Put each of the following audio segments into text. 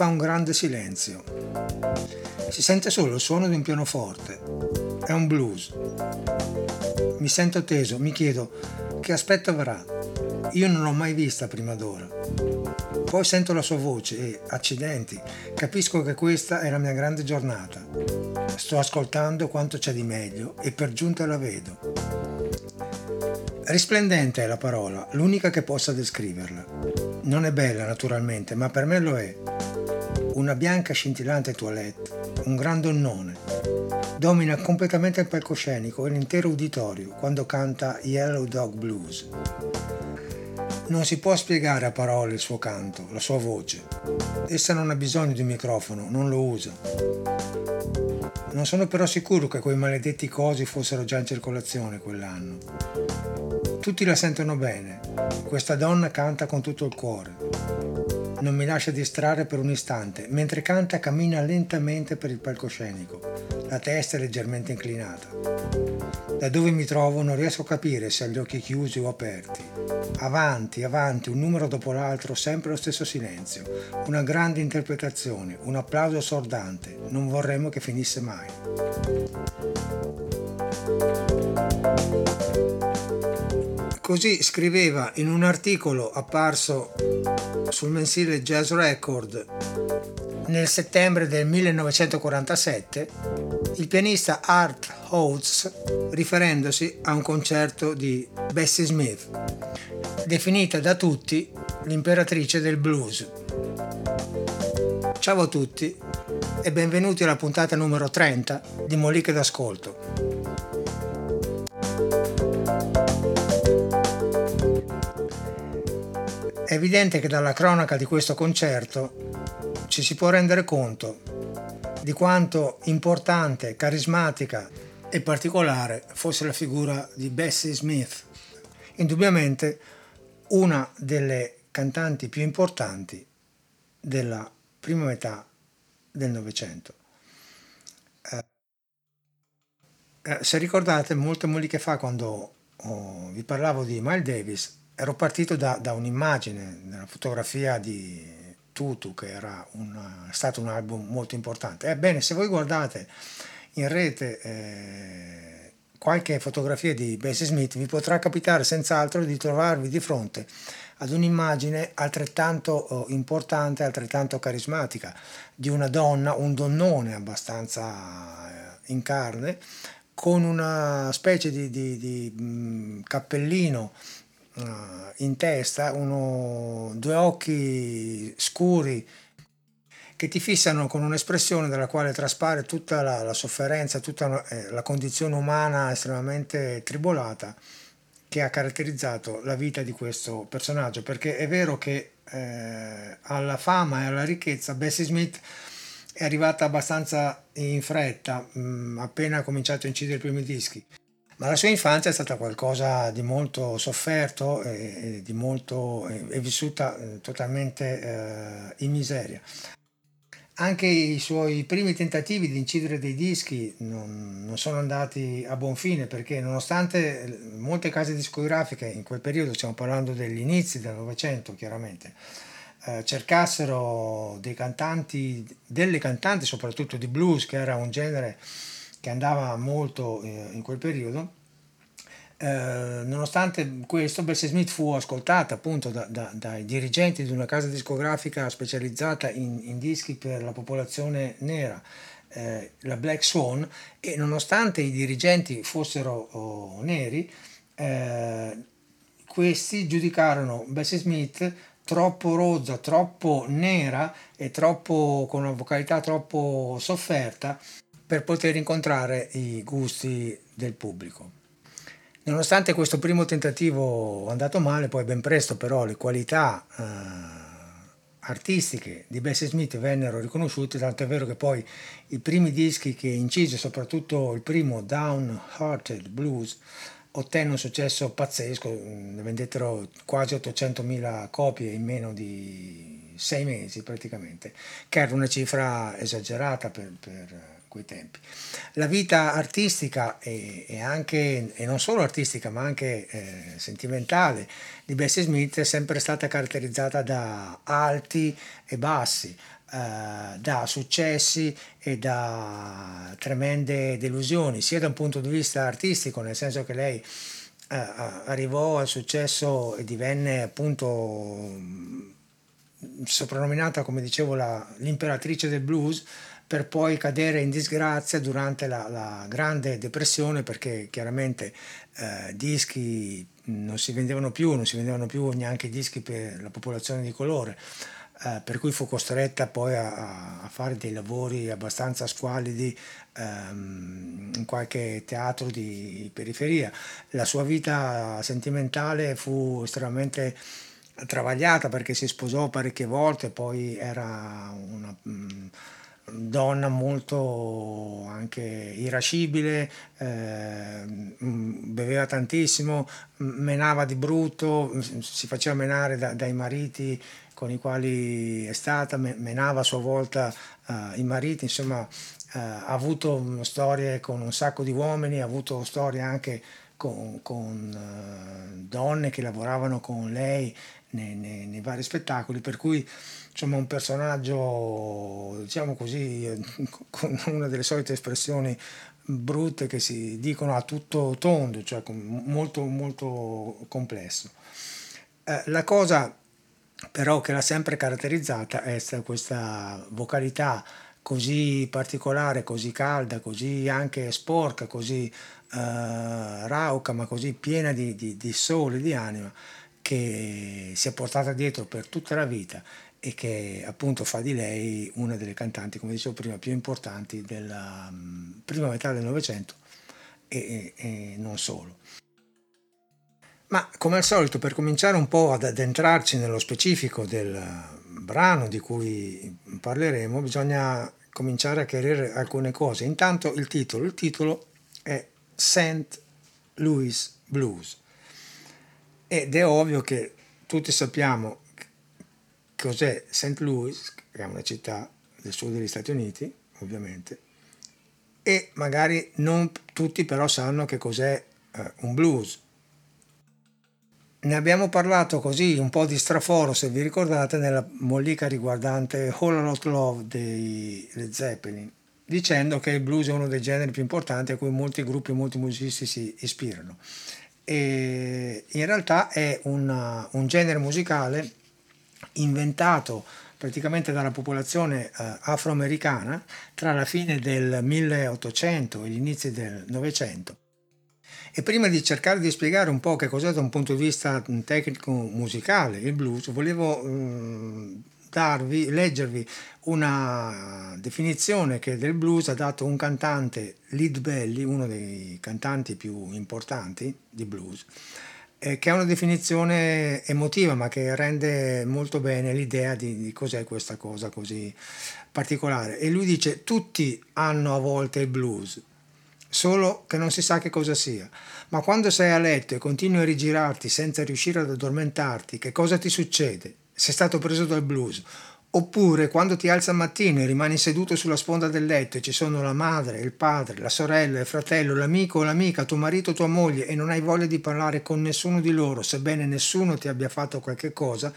Fa un grande silenzio. Si sente solo il suono di un pianoforte. È un blues. Mi sento teso, mi chiedo che aspetto avrà. Io non l'ho mai vista prima d'ora. Poi sento la sua voce e, accidenti, capisco che questa è la mia grande giornata. Sto ascoltando quanto c'è di meglio e per giunta la vedo. Risplendente è la parola, l'unica che possa descriverla. Non è bella naturalmente, ma per me lo è. Una bianca scintillante toilette, un gran donnone. Domina completamente il palcoscenico e l'intero uditorio quando canta Yellow Dog Blues. Non si può spiegare a parole il suo canto, la sua voce. Essa non ha bisogno di un microfono, non lo usa. Non sono però sicuro che quei maledetti cosi fossero già in circolazione quell'anno. Tutti la sentono bene. Questa donna canta con tutto il cuore. Non mi lascia distrarre per un istante. Mentre canta cammina lentamente per il palcoscenico. La testa è leggermente inclinata. Da dove mi trovo non riesco a capire se ha gli occhi chiusi o aperti. Avanti, avanti, un numero dopo l'altro, sempre lo stesso silenzio. Una grande interpretazione, un applauso assordante. Non vorremmo che finisse mai. Così scriveva in un articolo apparso sul mensile Jazz Record nel settembre del 1947 il pianista Art Oates riferendosi a un concerto di Bessie Smith, definita da tutti l'imperatrice del blues. Ciao a tutti e benvenuti alla puntata numero 30 di Moliche d'Ascolto. È evidente che dalla cronaca di questo concerto ci si può rendere conto di quanto importante, carismatica e particolare fosse la figura di Bessie Smith, indubbiamente una delle cantanti più importanti della prima metà del Novecento. Eh, eh, se ricordate, molte moliche fa, quando oh, vi parlavo di Miles Davis, ero partito da, da un'immagine, una fotografia di Tutu, che era un, stato un album molto importante. Ebbene, se voi guardate in rete eh, qualche fotografia di Bessie Smith, vi potrà capitare senz'altro di trovarvi di fronte ad un'immagine altrettanto oh, importante, altrettanto carismatica, di una donna, un donnone abbastanza eh, in carne, con una specie di, di, di mm, cappellino in testa, uno, due occhi scuri che ti fissano con un'espressione dalla quale traspare tutta la, la sofferenza, tutta eh, la condizione umana estremamente tribolata che ha caratterizzato la vita di questo personaggio, perché è vero che eh, alla fama e alla ricchezza Bessie Smith è arrivata abbastanza in fretta, mh, mm, appena ha cominciato a incidere i primi dischi ma la sua infanzia è stata qualcosa di molto sofferto e, di molto, è vissuta eh, totalmente eh, in miseria. Anche i suoi primi tentativi di incidere dei dischi non, non, sono andati a buon fine perché nonostante molte case discografiche in quel periodo, stiamo parlando degli inizi del Novecento chiaramente, eh, cercassero dei cantanti, delle cantanti soprattutto di blues, che era un genere che andava molto eh, in quel periodo. Eh, nonostante questo, Bessie Smith fu ascoltata appunto da, da, dai dirigenti di una casa discografica specializzata in, in dischi per la popolazione nera, eh, la Black Swan, e nonostante i dirigenti fossero oh, neri, eh, questi giudicarono Bessie Smith troppo rozza, troppo nera e troppo, con una vocalità troppo sofferta per poter incontrare i gusti del pubblico. Nonostante questo primo tentativo andato male, poi ben presto però le qualità eh, artistiche di Bessie Smith vennero riconosciute, tanto è vero che poi i primi dischi che incise, soprattutto il primo Downhearted Blues, ottenne un successo pazzesco, ne vendettero quasi 800.000 copie in meno di sei mesi praticamente, che era una cifra esagerata per, per quei tempi. La vita artistica e, e, anche, e non solo artistica ma anche eh, sentimentale di Bessie Smith è sempre stata caratterizzata da alti e bassi, eh, da successi e da tremende delusioni, sia da un punto di vista artistico, nel senso che lei eh, arrivò al successo e divenne appunto soprannominata, come dicevo, la, l'imperatrice del blues, per poi cadere in disgrazia durante la, la Grande Depressione perché chiaramente eh, dischi non si vendevano più, non si vendevano più neanche dischi per la popolazione di colore. Eh, per cui fu costretta poi a, a, fare dei lavori abbastanza squalidi ehm, in qualche teatro di periferia. La sua vita sentimentale fu estremamente travagliata perché si sposò parecchie volte, poi era una mh, mm, donna molto anche irascibile, eh, beveva tantissimo, menava di brutto, si faceva menare da, dai mariti con i quali è stata, menava a sua volta uh, i mariti, insomma uh, ha avuto storie con un sacco di uomini, ha avuto storie anche con, con uh, donne che lavoravano con lei nei, nei, nei, vari spettacoli, per cui insomma un personaggio, diciamo così, con una delle solite espressioni brutte che si dicono a tutto tondo, cioè molto molto complesso. Eh, la cosa però che l'ha sempre caratterizzata è questa vocalità così particolare, così calda, così anche sporca, così eh, rauca, ma così piena di, di, di sole, di anima, che si è portata dietro per tutta la vita e che appunto fa di lei una delle cantanti, come dicevo prima, più importanti della prima metà del Novecento e, e, non solo. Ma come al solito, per cominciare un po' ad addentrarci nello specifico del brano di cui parleremo, bisogna cominciare a chiarire alcune cose. Intanto il titolo, il titolo è St. Louis Blues ed è ovvio che tutti sappiamo cos'è St. Louis, che è una città del sud degli Stati Uniti, ovviamente, e magari non tutti però sanno che cos'è eh, un blues. Ne abbiamo parlato così un po' di straforo, se vi ricordate, nella mollica riguardante All Out Love dei Led Zeppelin, dicendo che il blues è uno dei generi più importanti a cui molti gruppi e molti musicisti si ispirano e in realtà è una, un genere musicale inventato praticamente dalla popolazione eh, afroamericana tra la fine del 1800 e gli inizi del Novecento. E prima di cercare di spiegare un po' che cos'è da un punto di vista tecnico musicale il blues, volevo eh, darvi, leggervi una definizione che del blues ha dato un cantante, Lead Belly, uno dei cantanti più importanti di blues, eh, che è una definizione emotiva ma che rende molto bene l'idea di, di cos'è questa cosa così particolare. E lui dice tutti hanno a volte il blues, solo che non si sa che cosa sia. Ma quando sei a letto e continui a rigirarti senza riuscire ad addormentarti, che cosa ti succede? Sei stato preso dal blues. Oppure quando ti alza al mattino e rimani seduto sulla sponda del letto e ci sono la madre, il padre, la sorella, il fratello, l'amico o l'amica, tuo marito o tua moglie e non hai voglia di parlare con nessuno di loro, sebbene nessuno ti abbia fatto qualche cosa,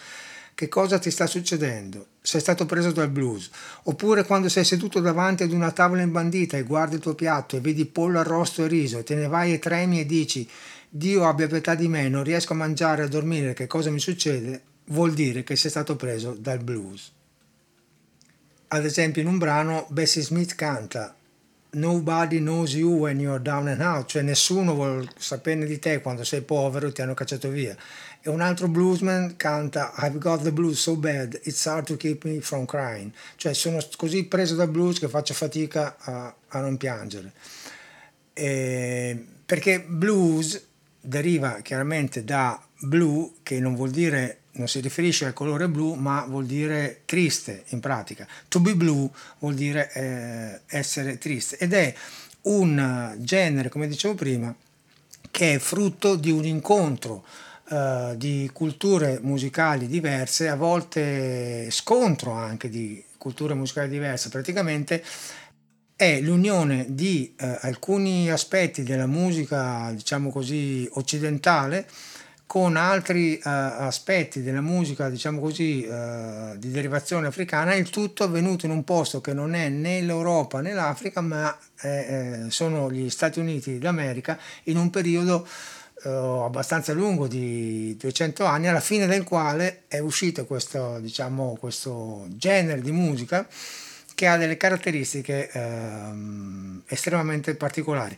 che cosa ti sta succedendo? Sei stato preso dal blues. Oppure quando sei seduto davanti ad una tavola imbandita e guardi il tuo piatto e vedi pollo arrosto e riso e te ne vai e tremi e dici Dio abbia pietà di me, non riesco a mangiare a dormire, che cosa mi succede? Vuol dire che sei stato preso dal blues. Ad esempio in un brano Bessie Smith canta Nobody knows you when you're down and out, cioè nessuno vuole saperne di te quando sei povero e ti hanno cacciato via. E un altro bluesman canta I've got the blues so bad, it's hard to keep me from crying, cioè sono così preso dal blues che faccio fatica a, a non piangere. E perché blues deriva chiaramente da blue, che non vuol dire non si riferisce al colore blu, ma vuol dire triste in pratica. To be blue vuol dire eh, essere triste ed è un genere, come dicevo prima, che è frutto di un incontro eh, di culture musicali diverse, a volte scontro anche di culture musicali diverse. Praticamente è l'unione di eh, alcuni aspetti della musica, diciamo così, occidentale con altri uh, aspetti della musica, diciamo così, uh, di derivazione africana, il tutto avvenuto in un posto che non è né l'Europa né l'Africa, ma eh, sono gli Stati Uniti d'America in un periodo uh, abbastanza lungo di 200 anni, alla fine del quale è uscito questo, diciamo, questo genere di musica che ha delle caratteristiche ehm, estremamente particolari.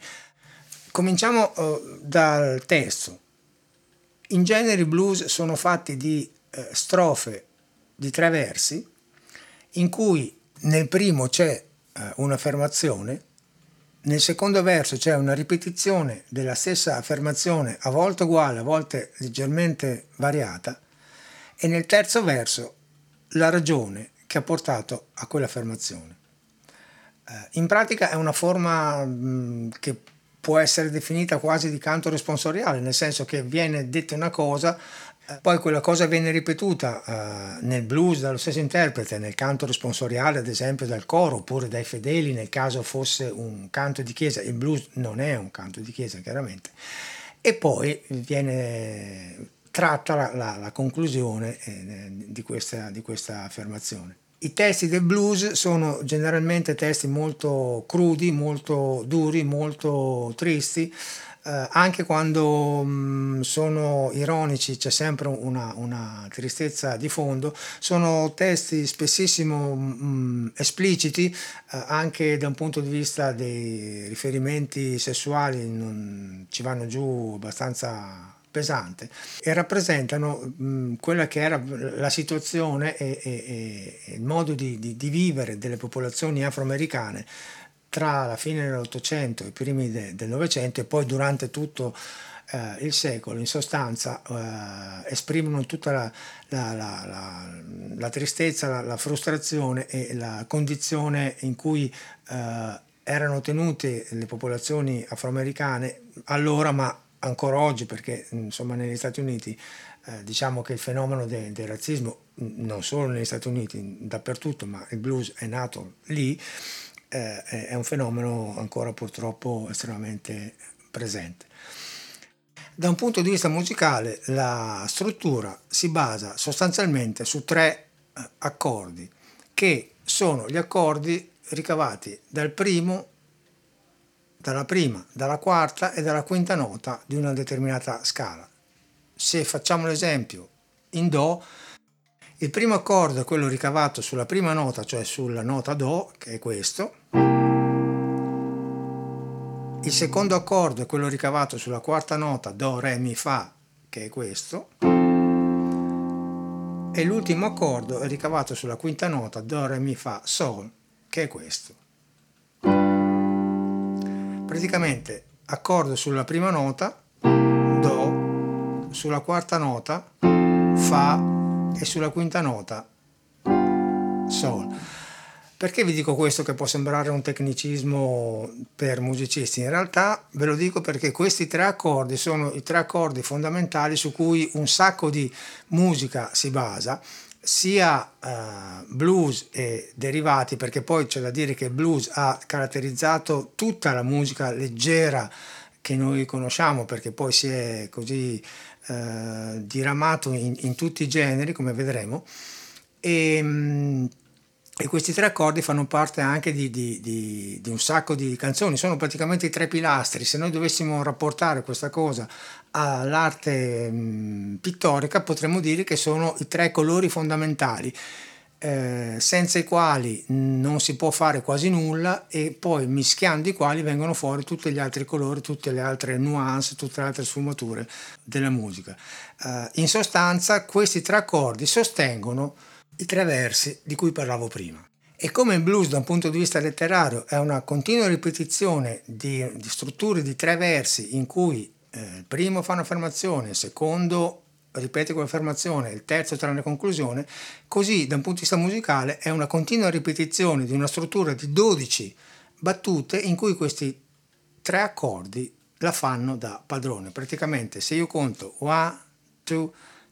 Cominciamo dal testo in genere i blues sono fatti di eh, strofe di tre versi in cui nel primo c'è eh, un'affermazione, nel secondo verso c'è una ripetizione della stessa affermazione, a volte uguale, a volte leggermente variata, e nel terzo verso la ragione che ha portato a quell'affermazione. Eh, in pratica è una forma mh, che può essere definita quasi di canto responsoriale, nel senso che viene detta una cosa, eh, poi quella cosa viene ripetuta uh, nel blues dallo stesso interprete, nel canto responsoriale ad esempio dal coro oppure dai fedeli nel caso fosse un canto di chiesa, il blues non è un canto di chiesa chiaramente, e poi viene tratta la, la, la conclusione eh, di, questa, di questa affermazione. I testi del blues sono generalmente testi molto crudi, molto duri, molto tristi, eh, anche quando mh, mm, sono ironici c'è sempre una, una, tristezza di fondo, sono testi spessissimo mh, mm, espliciti eh, anche da un punto di vista dei riferimenti sessuali, non, ci vanno giù abbastanza pesante e rappresentano mh, quella che era la situazione e, e, e il modo di, di, di, vivere delle popolazioni afroamericane tra la fine dell'Ottocento e i primi de, del Novecento e poi durante tutto eh, il secolo. In sostanza eh, esprimono tutta la, la, la, la tristezza, la, frustrazione e la condizione in cui eh, erano tenute le popolazioni afroamericane allora, ma ancora oggi, perché insomma negli Stati Uniti eh, diciamo che il fenomeno del de razzismo, non solo negli Stati Uniti, dappertutto, ma il blues è nato lì, eh, è un fenomeno ancora purtroppo estremamente presente. Da un punto di vista musicale la struttura si basa sostanzialmente su tre eh, accordi che sono gli accordi ricavati dal primo dalla prima, dalla quarta e dalla quinta nota di una determinata scala. Se facciamo l'esempio in Do, il primo accordo è quello ricavato sulla prima nota, cioè sulla nota Do, che è questo. Il secondo accordo è quello ricavato sulla quarta nota Do, Re, Mi, Fa, che è questo. E l'ultimo accordo è ricavato sulla quinta nota Do, Re, Mi, Fa, Sol, che è questo praticamente accordo sulla prima nota, Do, sulla quarta nota, Fa e sulla quinta nota, Sol. Perché vi dico questo che può sembrare un tecnicismo per musicisti? In realtà ve lo dico perché questi tre accordi sono i tre accordi fondamentali su cui un sacco di musica si basa sia uh, blues e derivati, perché poi c'è da dire che il blues ha caratterizzato tutta la musica leggera che noi conosciamo, perché poi si è così uh, diramato in, in, tutti i generi, come vedremo. E, um, e questi tre accordi fanno parte anche di, di, di, di, un sacco di canzoni, sono praticamente i tre pilastri. Se noi dovessimo rapportare questa cosa all'arte mh, pittorica, potremmo dire che sono i tre colori fondamentali. Eh, senza i quali non si può fare quasi nulla e poi mischiando i quali vengono fuori tutti gli altri colori, tutte le altre nuance, tutte le altre sfumature della musica. Eh, in sostanza questi tre accordi sostengono i tre versi di cui parlavo prima. E come il blues da un punto di vista letterario è una continua ripetizione di, di strutture di tre versi in cui eh, il primo fa un'affermazione, il secondo ripete quell'affermazione, il terzo tra la conclusione, così da un punto di vista musicale è una continua ripetizione di una struttura di 12 battute in cui questi tre accordi la fanno da padrone. Praticamente se io conto 1, 2,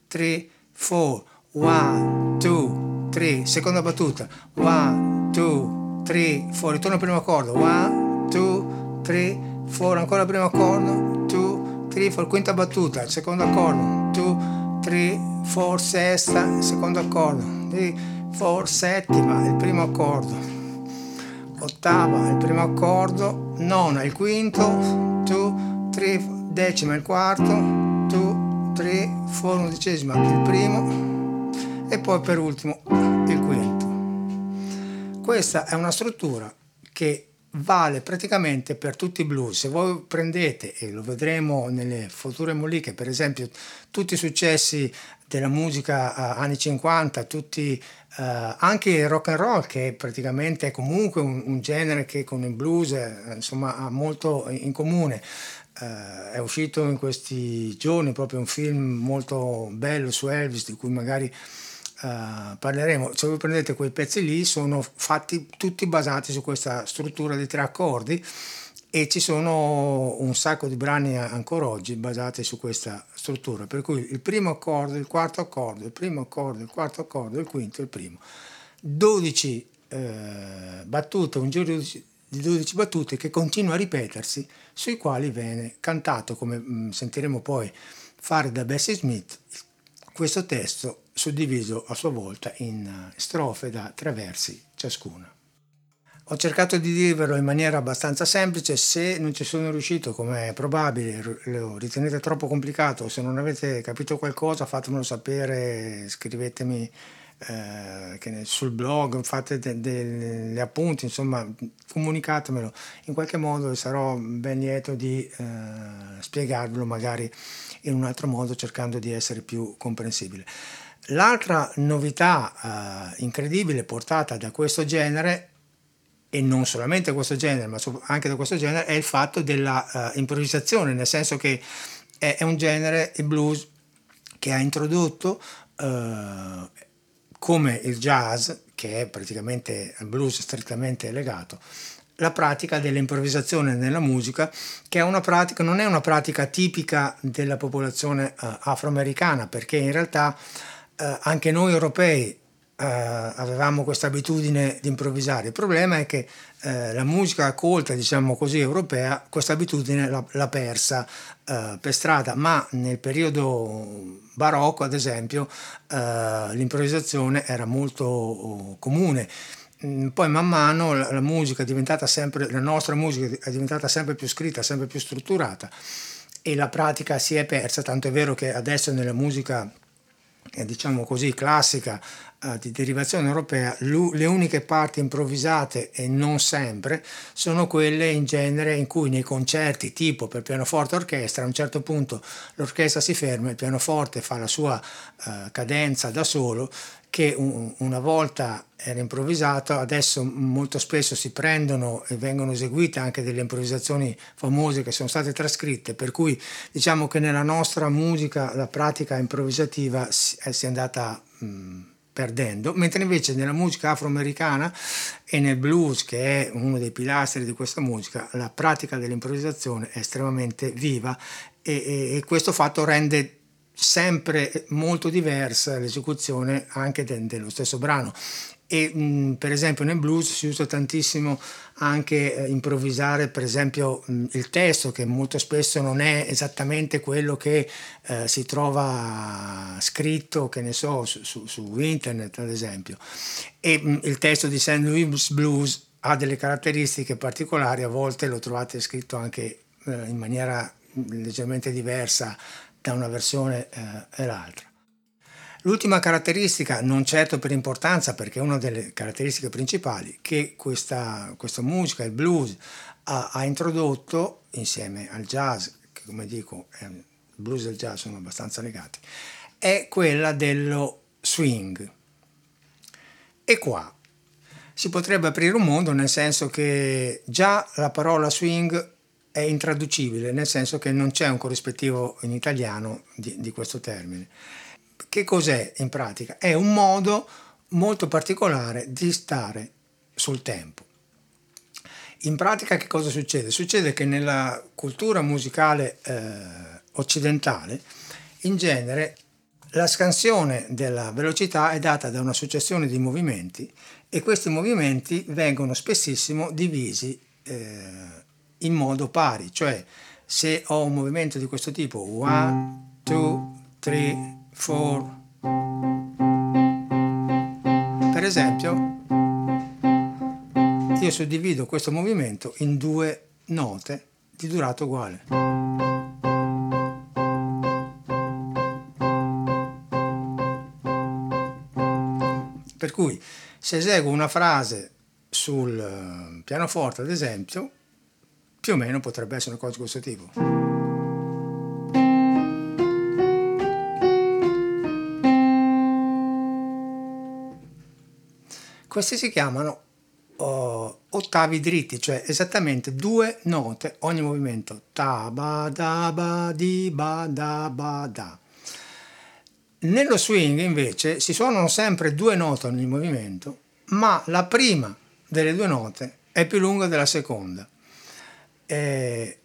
3, 4, 1, 2, 3, seconda battuta, 1, 2, 3, 4, ritorno al primo accordo, 1, 2, 3, 4, ancora il primo accordo, 2, 3, 4, quinta battuta, secondo accordo, 2, 3, 4, sesta, secondo accordo, 3, 4, settima, il primo accordo, ottava, il primo accordo, nona, il quinto, 2, 3, decima, il quarto, 2, 3, 4, undicesima, il primo e poi per ultimo il quinto. Questa è una struttura che vale praticamente per tutti i blues. Se voi prendete, e lo vedremo nelle future molliche, per esempio tutti i successi della musica uh, anni 50, tutti, uh, anche il rock and roll, che praticamente è comunque un, un genere che con il blues eh, insomma, ha molto in comune. Uh, è uscito in questi giorni proprio un film molto bello su Elvis, di cui magari Uh, parleremo, se voi prendete quei pezzi lì sono fatti tutti basati su questa struttura di tre accordi e ci sono un sacco di brani ancora oggi basati su questa struttura, per cui il primo accordo, il quarto accordo, il primo accordo, il quarto accordo, il quinto, il primo. 12 eh, battute, un giro di 12 battute che continua a ripetersi, sui quali viene cantato, come mh, mm, sentiremo poi fare da Bessie Smith, questo testo suddiviso a sua volta in eh, strofe da tre versi ciascuna. Ho cercato di dirvelo in maniera abbastanza semplice, se non ci sono riuscito, come è probabile, lo ritenete troppo complicato, se non avete capito qualcosa fatemelo sapere, scrivetemi eh, sul blog, fate degli de, appunti, insomma comunicatemelo in qualche modo e sarò ben lieto di eh, spiegarvelo magari in un altro modo cercando di essere più comprensibile. L'altra novità eh, incredibile portata da questo genere, e non solamente questo genere, ma anche da questo genere, è il fatto della uh, improvvisazione, nel senso che è, è, un genere, il blues, che ha introdotto, uh, come il jazz, che è praticamente al blues strettamente legato, la pratica dell'improvvisazione nella musica, che è una pratica, non è una pratica tipica della popolazione uh, afroamericana, perché in realtà eh, anche noi europei eh, avevamo questa abitudine di improvvisare. Il problema è che eh, la musica colta, diciamo così, europea, questa abitudine l'ha, l'ha persa eh, per strada, ma nel periodo barocco, ad esempio, eh, l'improvvisazione era molto oh, comune. Mm, poi man mano la, musica è diventata sempre, la nostra musica è diventata sempre più scritta, sempre più strutturata e la pratica si è persa, tanto è vero che adesso nella musica diciamo così, classica eh, di derivazione europea, le uniche parti improvvisate e non sempre sono quelle in genere in cui nei concerti tipo per pianoforte orchestra a un certo punto l'orchestra si ferma, il pianoforte fa la sua uh, cadenza da solo che un, una volta era improvvisato, adesso molto spesso si prendono e vengono eseguite anche delle improvvisazioni famose che sono state trascritte, per cui diciamo che nella nostra musica la pratica improvvisativa si, eh, è andata mh, perdendo, mentre invece nella musica afroamericana e nel blues, che è uno dei pilastri di questa musica, la pratica dell'improvvisazione è estremamente viva e, e, e questo fatto rende sempre molto diversa l'esecuzione anche de- dello stesso brano e mh, per esempio nel blues si usa tantissimo anche eh, improvvisare per esempio mh, il testo che molto spesso non è esattamente quello che eh, si trova scritto che ne so su, su, su internet ad esempio e mh, il testo di St. Louis Blues ha delle caratteristiche particolari a volte lo trovate scritto anche eh, in maniera leggermente diversa da una versione eh, e l'altra. L'ultima caratteristica, non certo per importanza, perché è una delle caratteristiche principali, che questa, questa musica, il blues, ha, ha, introdotto insieme al jazz, che come dico il blues e il jazz sono abbastanza legati, è quella dello swing. E qua si potrebbe aprire un mondo nel senso che già la parola swing è intraducibile, nel senso che non c'è un corrispettivo in italiano di, di questo termine. Che cos'è in pratica? È un modo molto particolare di stare sul tempo. In pratica che cosa succede? Succede che nella cultura musicale eh, occidentale, in genere, La scansione della velocità è data da una successione di movimenti e questi movimenti vengono spessissimo divisi eh, in modo pari, cioè se ho un movimento di questo tipo 1, 2, 3, 4 per esempio io suddivido questo movimento in due note di durata uguale. Per cui se eseguo una frase sul eh, pianoforte, ad esempio, più o meno potrebbe essere una cosa di questo tipo. Questi si chiamano uh, ottavi dritti, cioè esattamente due note ogni movimento. Ta ba da ba di ba da ba da. Nello swing invece si suonano sempre due note ogni movimento, ma la prima delle due note è più lunga della seconda. Eh,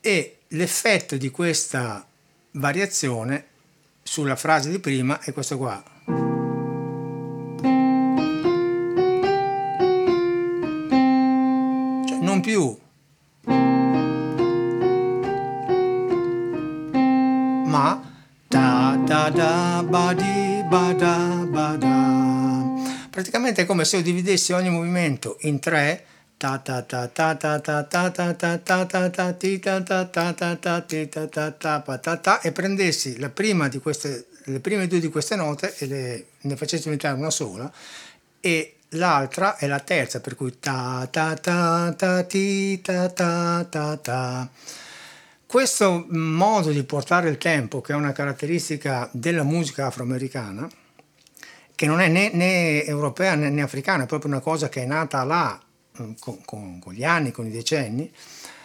e l'effetto di questa variazione sulla frase di prima è questo qua. Cioè non più ma da da ba di ba da ba da. Praticamente è come se io dividessi ogni movimento in tre ta ta ta ta ta ta ta ta ta ta ta ta ti ta ta ta ta ta ti ta ta ta pa ta ta e prendessi la prima di queste le prime due di queste note e le, ne facessi diventare una sola e l'altra è la terza per cui ta ta ta ta ti ta ta ta ta questo modo di portare il tempo, che è una caratteristica della musica afroamericana, che non è né, né europea né, né, africana, è proprio una cosa che è nata là con, con, con gli anni, con i decenni,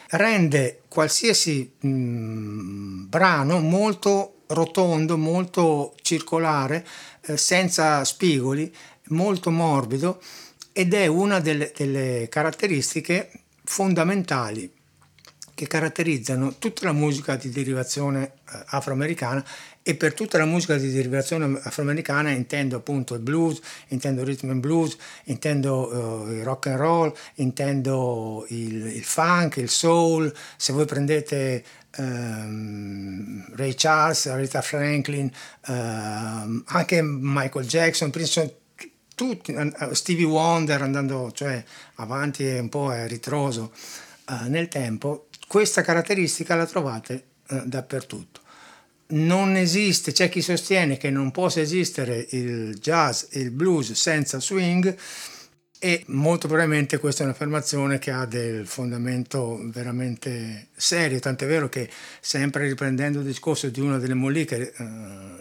rende qualsiasi mh, mm, brano molto rotondo, molto circolare, eh, senza spigoli, molto morbido ed è una delle, delle caratteristiche fondamentali che caratterizzano tutta la musica di derivazione eh, afroamericana e per tutta la musica di derivazione afroamericana intendo appunto il blues, intendo il rhythm and blues, intendo uh, il rock and roll, intendo il, il, funk, il soul, se voi prendete um, Ray Charles, Aretha Franklin, uh, anche Michael Jackson, tutti, Stevie Wonder andando cioè, avanti un po' a ritroso. Uh, nel tempo, questa caratteristica la trovate eh, dappertutto. Non esiste, c'è chi sostiene che non possa esistere il jazz e il blues senza swing e molto probabilmente questa è un'affermazione che ha del fondamento veramente serio, tant'è vero che sempre riprendendo il discorso di una delle molliche eh,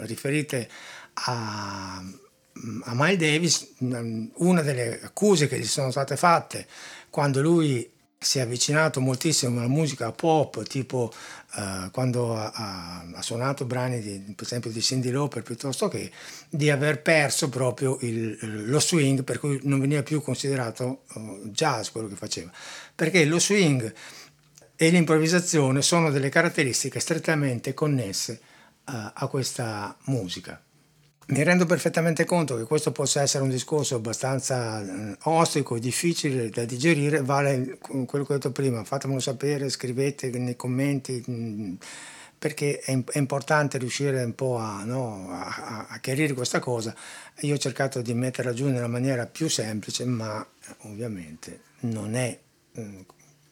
riferite a, a Miles Davis, una delle accuse che gli sono state fatte quando lui si è avvicinato moltissimo alla musica pop, tipo uh, quando ha, ha, suonato brani di, per esempio di Cindy Lauper piuttosto che di aver perso proprio il, lo swing, per cui non veniva più considerato uh, jazz quello che faceva, perché lo swing e l'improvvisazione sono delle caratteristiche strettamente connesse uh, a questa musica. Mi rendo perfettamente conto che questo possa essere un discorso abbastanza eh, ostico, difficile da digerire, vale quello che ho detto prima, fatemelo sapere, scrivete nei commenti, mm, perché è, è importante riuscire un po' a, no, a, a, chiarire questa cosa. Io ho cercato di metterla giù nella maniera più semplice, ma eh, ovviamente non è mm,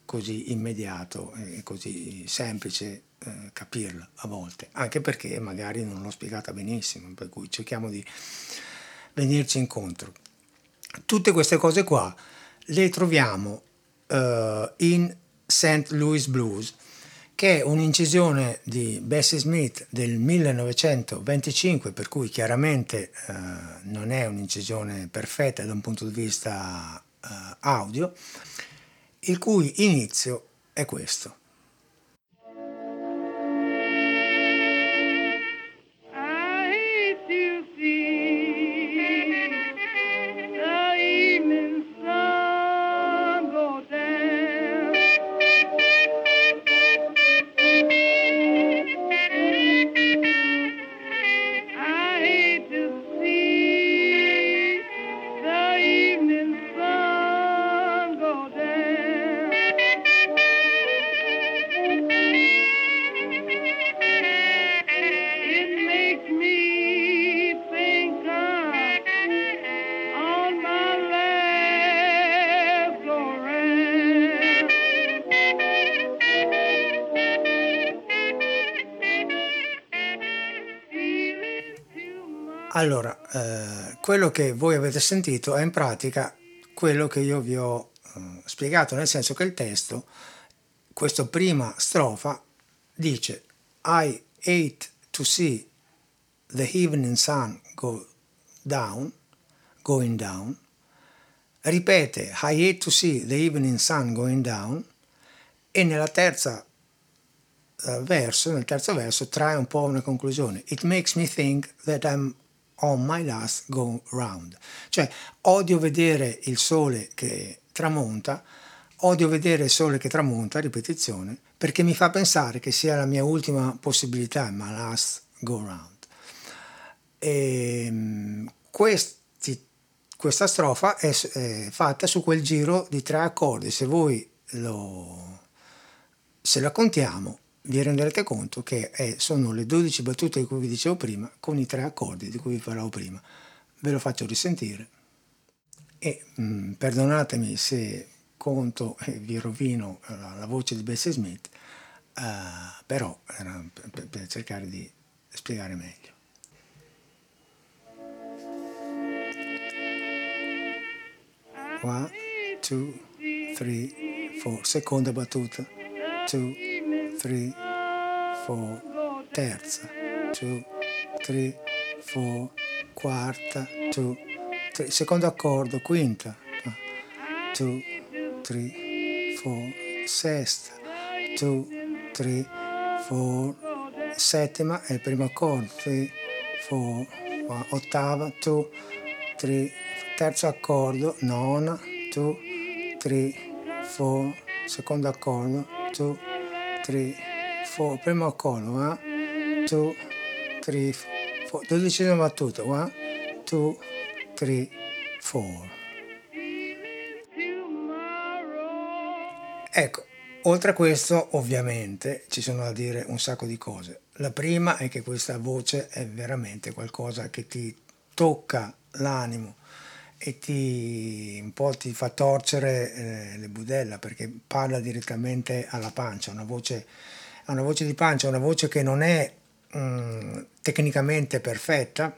così immediato e così semplice eh, capirla a volte, anche perché magari non l'ho spiegata benissimo, per cui cerchiamo di venirci incontro. Tutte queste cose qua le troviamo eh, in St. Louis Blues, che è un'incisione di Bessie Smith del 1925, per cui chiaramente eh, non è un'incisione perfetta da un punto di vista eh, audio, il cui inizio è questo. Allora, eh, quello che voi avete sentito è in pratica quello che io vi ho eh, spiegato, nel senso che il testo, questa prima strofa, dice I hate to see the evening sun go down, going down, ripete I hate to see the evening sun going down e nella terza uh, verso, nel terzo verso trae un po' una conclusione. It makes me think that I'm on my last go round. Cioè odio vedere il sole che tramonta, odio vedere il sole che tramonta, ripetizione, perché mi fa pensare che sia la mia ultima possibilità, my last go round. E, ehm, questi, questa strofa è, è, fatta su quel giro di tre accordi. Se voi lo, se la contiamo, vi renderete conto che è, sono le 12 battute di cui vi dicevo prima, con i tre accordi di cui vi parlavo prima. Ve lo faccio risentire e mh, mm, perdonatemi se conto e vi rovino la, la voce di Bessie Smith, uh, però era per, per cercare di spiegare meglio. One, two, three, four. Seconda battuta. Two, three, four. Terza. Two, three, four. Quarta. Two, three. Secondo accordo. Quinta. Two, three, four. Sesta. Two, three, four. Settima è il primo accordo. Three, four. Ottava. Two, three, terzo accordo, nona, two, three, four, secondo accordo, two, three, four, primo accordo, one, two, three, four, dodicesima battuta, one, two, three, four. Ecco, oltre a questo ovviamente ci sono da dire un sacco di cose. La prima è che questa voce è veramente qualcosa che ti tocca l'animo, e ti, un po' ti fa torcere eh, le budella perché parla direttamente alla pancia, una voce, una voce di pancia, una voce che non è mh, mm, tecnicamente perfetta,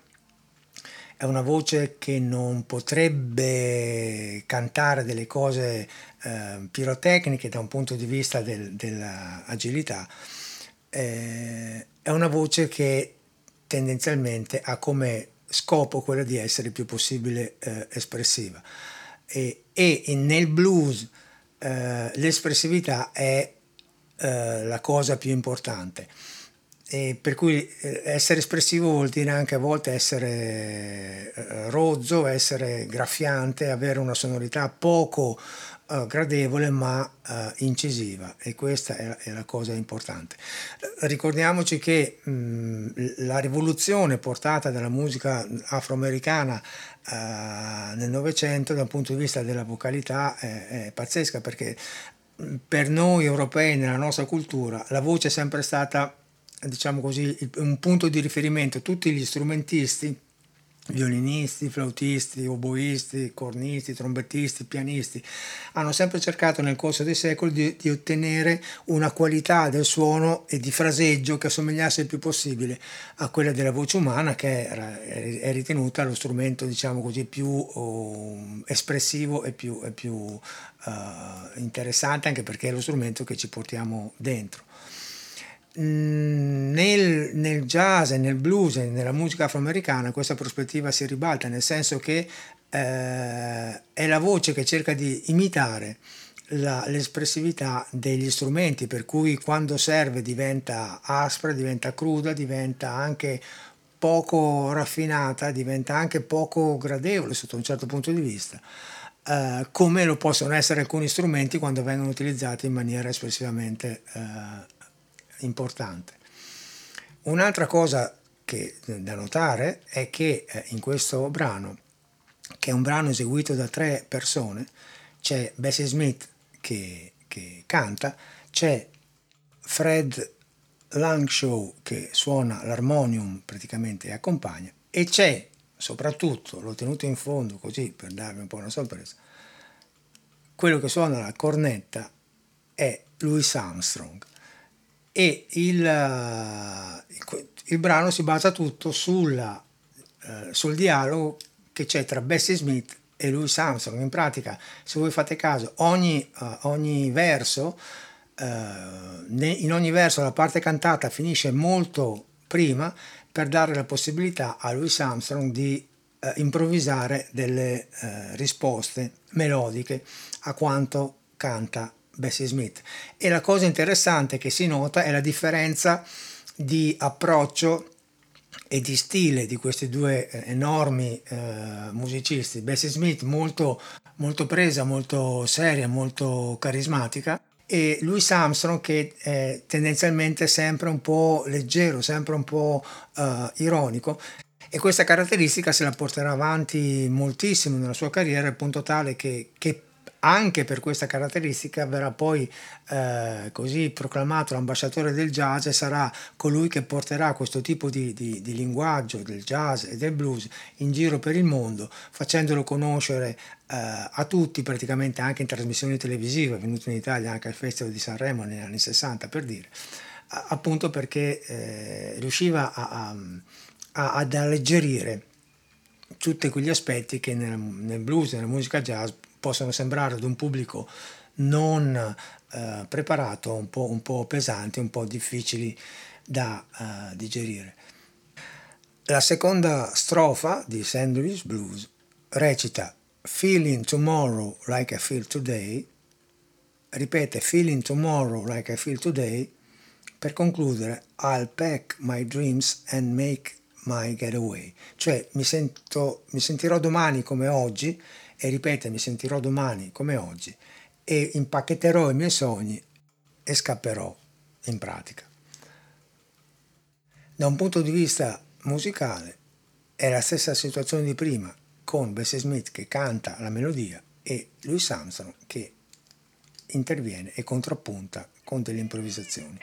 è una voce che non potrebbe cantare delle cose eh, pirotecniche da un punto di vista del, dell'agilità, eh, è una voce che tendenzialmente ha come scopo quello di essere il più possibile eh, espressiva. E, e, nel blues eh, l'espressività è eh, la cosa più importante. E per cui eh, essere espressivo vuol dire anche a volte essere eh, rozzo, essere graffiante, avere una sonorità poco uh, gradevole ma uh, incisiva e questa è, è, la cosa importante. Ricordiamoci che mh, la rivoluzione portata dalla musica afroamericana uh, nel Novecento dal punto di vista della vocalità è, è pazzesca perché per noi europei nella nostra cultura la voce è sempre stata diciamo così un punto di riferimento tutti gli strumentisti violinisti, flautisti, oboisti, cornisti, trombettisti, pianisti, hanno sempre cercato nel corso dei secoli di, di, ottenere una qualità del suono e di fraseggio che assomigliasse il più possibile a quella della voce umana che era, è ritenuta lo strumento diciamo così più oh, espressivo e più, e più uh, interessante anche perché è lo strumento che ci portiamo dentro. Nel, nel, jazz e nel blues e nella musica afroamericana questa prospettiva si ribalta, nel senso che eh, è la voce che cerca di imitare la, l'espressività degli strumenti, per cui quando serve diventa aspra, diventa cruda, diventa anche poco raffinata, diventa anche poco gradevole sotto un certo punto di vista. Uh, come lo possono essere alcuni strumenti quando vengono utilizzati in maniera espressivamente uh, importante. Un'altra cosa che, da notare è che eh, in questo brano, che è un brano eseguito da tre persone, c'è Bessie Smith che, che canta, c'è Fred Langshaw che suona l'armonium praticamente e accompagna e c'è soprattutto, l'ho tenuto in fondo così per darvi un po' una sorpresa, quello che suona la cornetta è Louis Armstrong e il, il brano si basa tutto sulla eh, sul dialogo che c'è tra Bessie Smith e Louis Armstrong. In pratica, se voi fate caso, ogni, uh, ogni verso, in ogni verso la parte cantata finisce molto prima per dare la possibilità a Louis Armstrong di improvvisare delle risposte melodiche a quanto canta Bessie Smith. E la cosa interessante che si nota è la differenza di approccio e di stile di questi due eh, enormi eh, musicisti. Bessie Smith molto, molto presa, molto seria, molto carismatica e Louis Armstrong che è tendenzialmente sempre un po' leggero, sempre un po' uh, ironico e questa caratteristica se la porterà avanti moltissimo nella sua carriera al punto tale che, che anche per questa caratteristica verrà poi eh, così proclamato l'ambasciatore del jazz e sarà colui che porterà questo tipo di, di, di, linguaggio del jazz e del blues in giro per il mondo, facendolo conoscere eh, a tutti, praticamente anche in trasmissioni televisive, è venuto in Italia anche al Festival di Sanremo negli anni 60 per dire, appunto perché eh, riusciva a, a, ad alleggerire tutti quegli aspetti che nel, nel blues nella musica jazz possono sembrare ad un pubblico non eh, preparato un po', un po', pesanti, un po' difficili da eh, digerire. La seconda strofa di. Louis Blues recita Feeling tomorrow like I feel today, ripete Feeling tomorrow like I feel today, per concludere I'll pack my dreams and make my getaway, cioè mi, sento, mi sentirò domani come oggi e ripete mi sentirò domani come oggi e impacchetterò i miei sogni e scapperò in pratica. Da un punto di vista musicale è la stessa situazione di prima con Bessie Smith che canta la melodia e Louis Armstrong che interviene e contrappunta con delle improvvisazioni.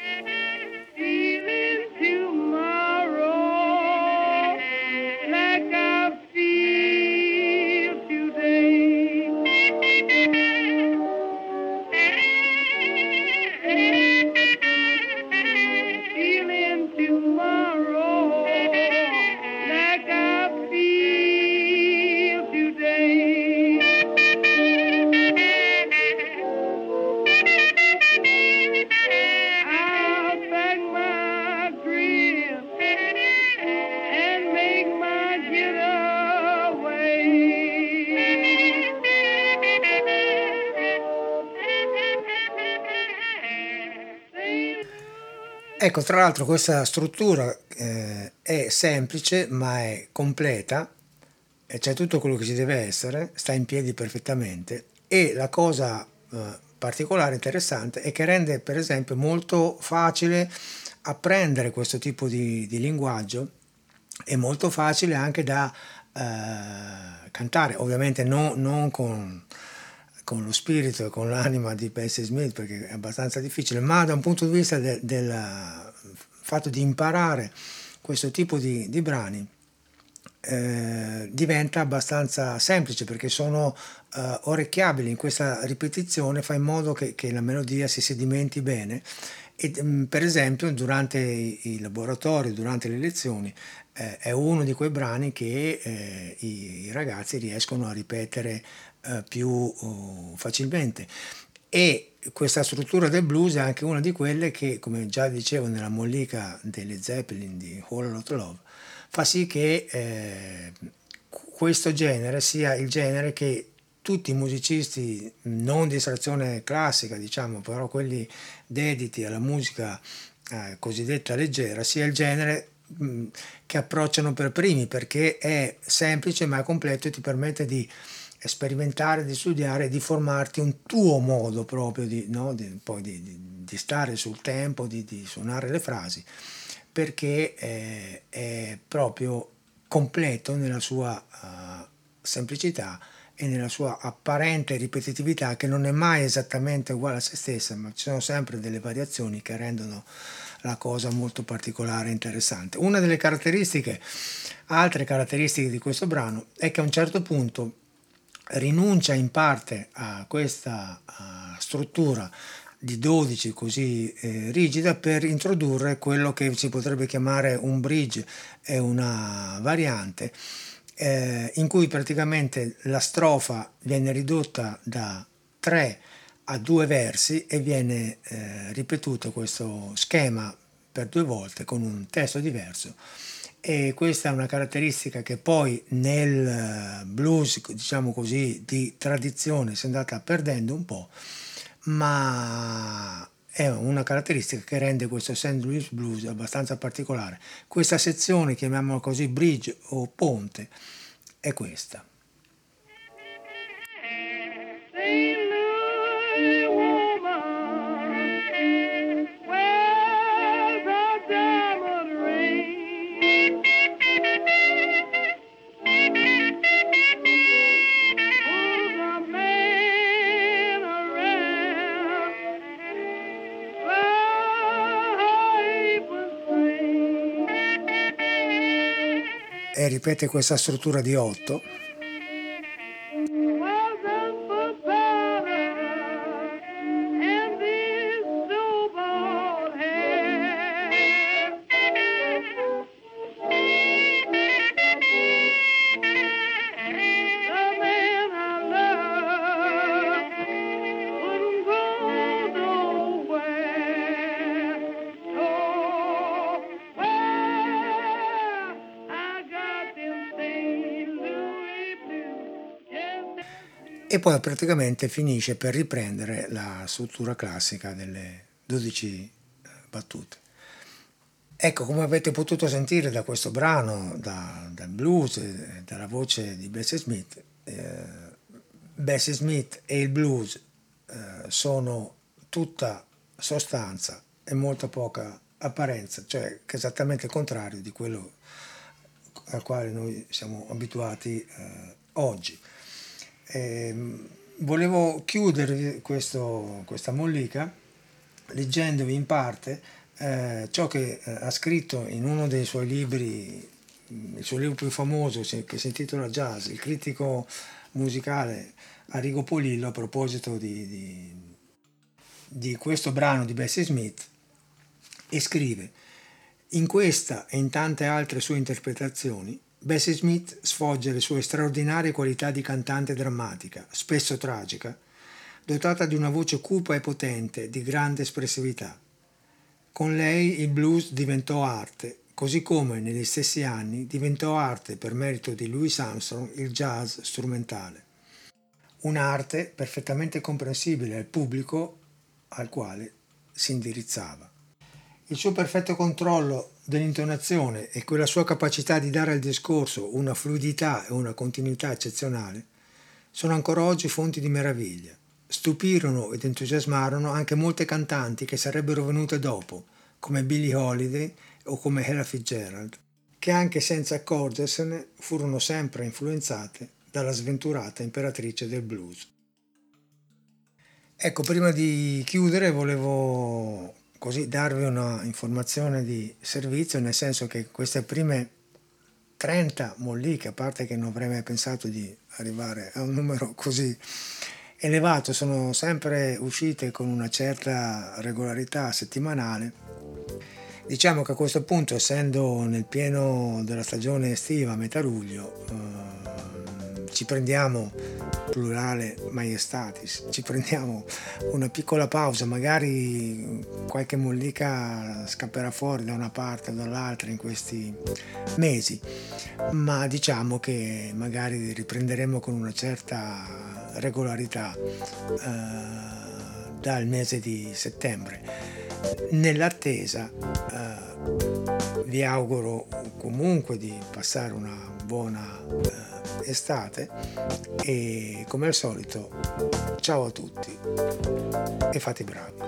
Ecco, tra l'altro questa struttura eh, è semplice ma è completa, c'è tutto quello che ci deve essere, sta in piedi perfettamente e la cosa eh, particolare, interessante, è che rende per esempio molto facile apprendere questo tipo di, di linguaggio e molto facile anche da eh, cantare, ovviamente no, non con con lo spirito e con l'anima di Bessie Smith perché è abbastanza difficile, ma da un punto di vista de, del fatto di imparare questo tipo di, di brani eh, diventa abbastanza semplice perché sono eh, orecchiabili in questa ripetizione fa in modo che, che la melodia si sedimenti bene. E mm, per esempio durante i, i laboratori, durante le lezioni eh, è uno di quei brani che eh, i, i, ragazzi riescono a ripetere eh, più uh, facilmente. E questa struttura del blues è anche una di quelle che, come già dicevo nella mollica delle Zeppelin di Whole Lot Love, fa sì che eh, questo genere sia il genere che tutti i musicisti non di estrazione classica, diciamo, però quelli dediti alla musica eh, cosiddetta leggera, sia il genere mh, che approcciano per primi perché è semplice ma completo e ti permette di sperimentare, di studiare, di formarti un tuo modo proprio di, no? di, di, di stare sul tempo, di, suonare le frasi, perché è, è proprio completo nella sua uh, semplicità e nella sua apparente ripetitività che non è mai esattamente uguale a se stessa, ma ci sono sempre delle variazioni che rendono la cosa molto particolare e interessante. Una delle caratteristiche, altre caratteristiche di questo brano è che a un certo punto rinuncia in parte a questa struttura di 12 così eh, rigida per introdurre quello che si potrebbe chiamare un bridge e una variante eh, in cui praticamente la strofa viene ridotta da 3 a 2 versi e viene eh, ripetuto questo schema per due volte con un testo diverso e questa è una caratteristica che poi nel blues diciamo così di tradizione si è andata perdendo un po' ma è una caratteristica che rende questo St. Louis Blues abbastanza particolare. Questa sezione, chiamiamola così bridge o ponte, è questa. E ripete questa struttura di 8 e poi praticamente finisce per riprendere la struttura classica delle 12 eh, battute. Ecco, come avete potuto sentire da questo brano, da, dal blues, dalla voce di Bessie Smith, eh, Bessie Smith e il blues eh, sono tutta sostanza e molto poca apparenza, cioè che è esattamente il contrario di quello al quale noi siamo abituati eh, oggi. Eh, volevo chiudere questo, questa mollica leggendovi in parte eh, ciò che eh, ha scritto in uno dei suoi libri, il suo libro più famoso che si intitola Jazz, il critico musicale Arrigo Polillo a proposito di, di, di questo brano di Bessie Smith e scrive in questa e in tante altre sue interpretazioni Bessie Smith sfoggia le sue straordinarie qualità di cantante drammatica, spesso tragica, dotata di una voce cupa e potente, di grande espressività. Con lei il blues diventò arte, così come negli stessi anni diventò arte per merito di Louis Armstrong il jazz strumentale. Un'arte perfettamente comprensibile al pubblico al quale si indirizzava. Il suo perfetto controllo dell'intonazione e quella sua capacità di dare al discorso una fluidità e una continuità eccezionale sono ancora oggi fonti di meraviglia. Stupirono ed entusiasmarono anche molte cantanti che sarebbero venute dopo, come Billie Holiday o come Ella Fitzgerald, che anche senza accorgersene furono sempre influenzate dalla sventurata imperatrice del blues. Ecco, prima di chiudere volevo così darvi una informazione di servizio, nel senso che queste prime 30 molliche, a parte che non avrei mai pensato di arrivare a un numero così elevato, sono sempre uscite con una certa regolarità settimanale. Diciamo che a questo punto, essendo nel pieno della stagione estiva, metà luglio, eh, ci prendiamo plurale maiestatis. Ci prendiamo una piccola pausa, magari qualche mollica scapperà fuori da una parte o dall'altra in questi mesi, ma diciamo che magari riprenderemo con una certa regolarità eh, dal mese di settembre. Nell'attesa eh, vi auguro comunque di passare una buona eh, estate e come al solito ciao a tutti e fate i bravi.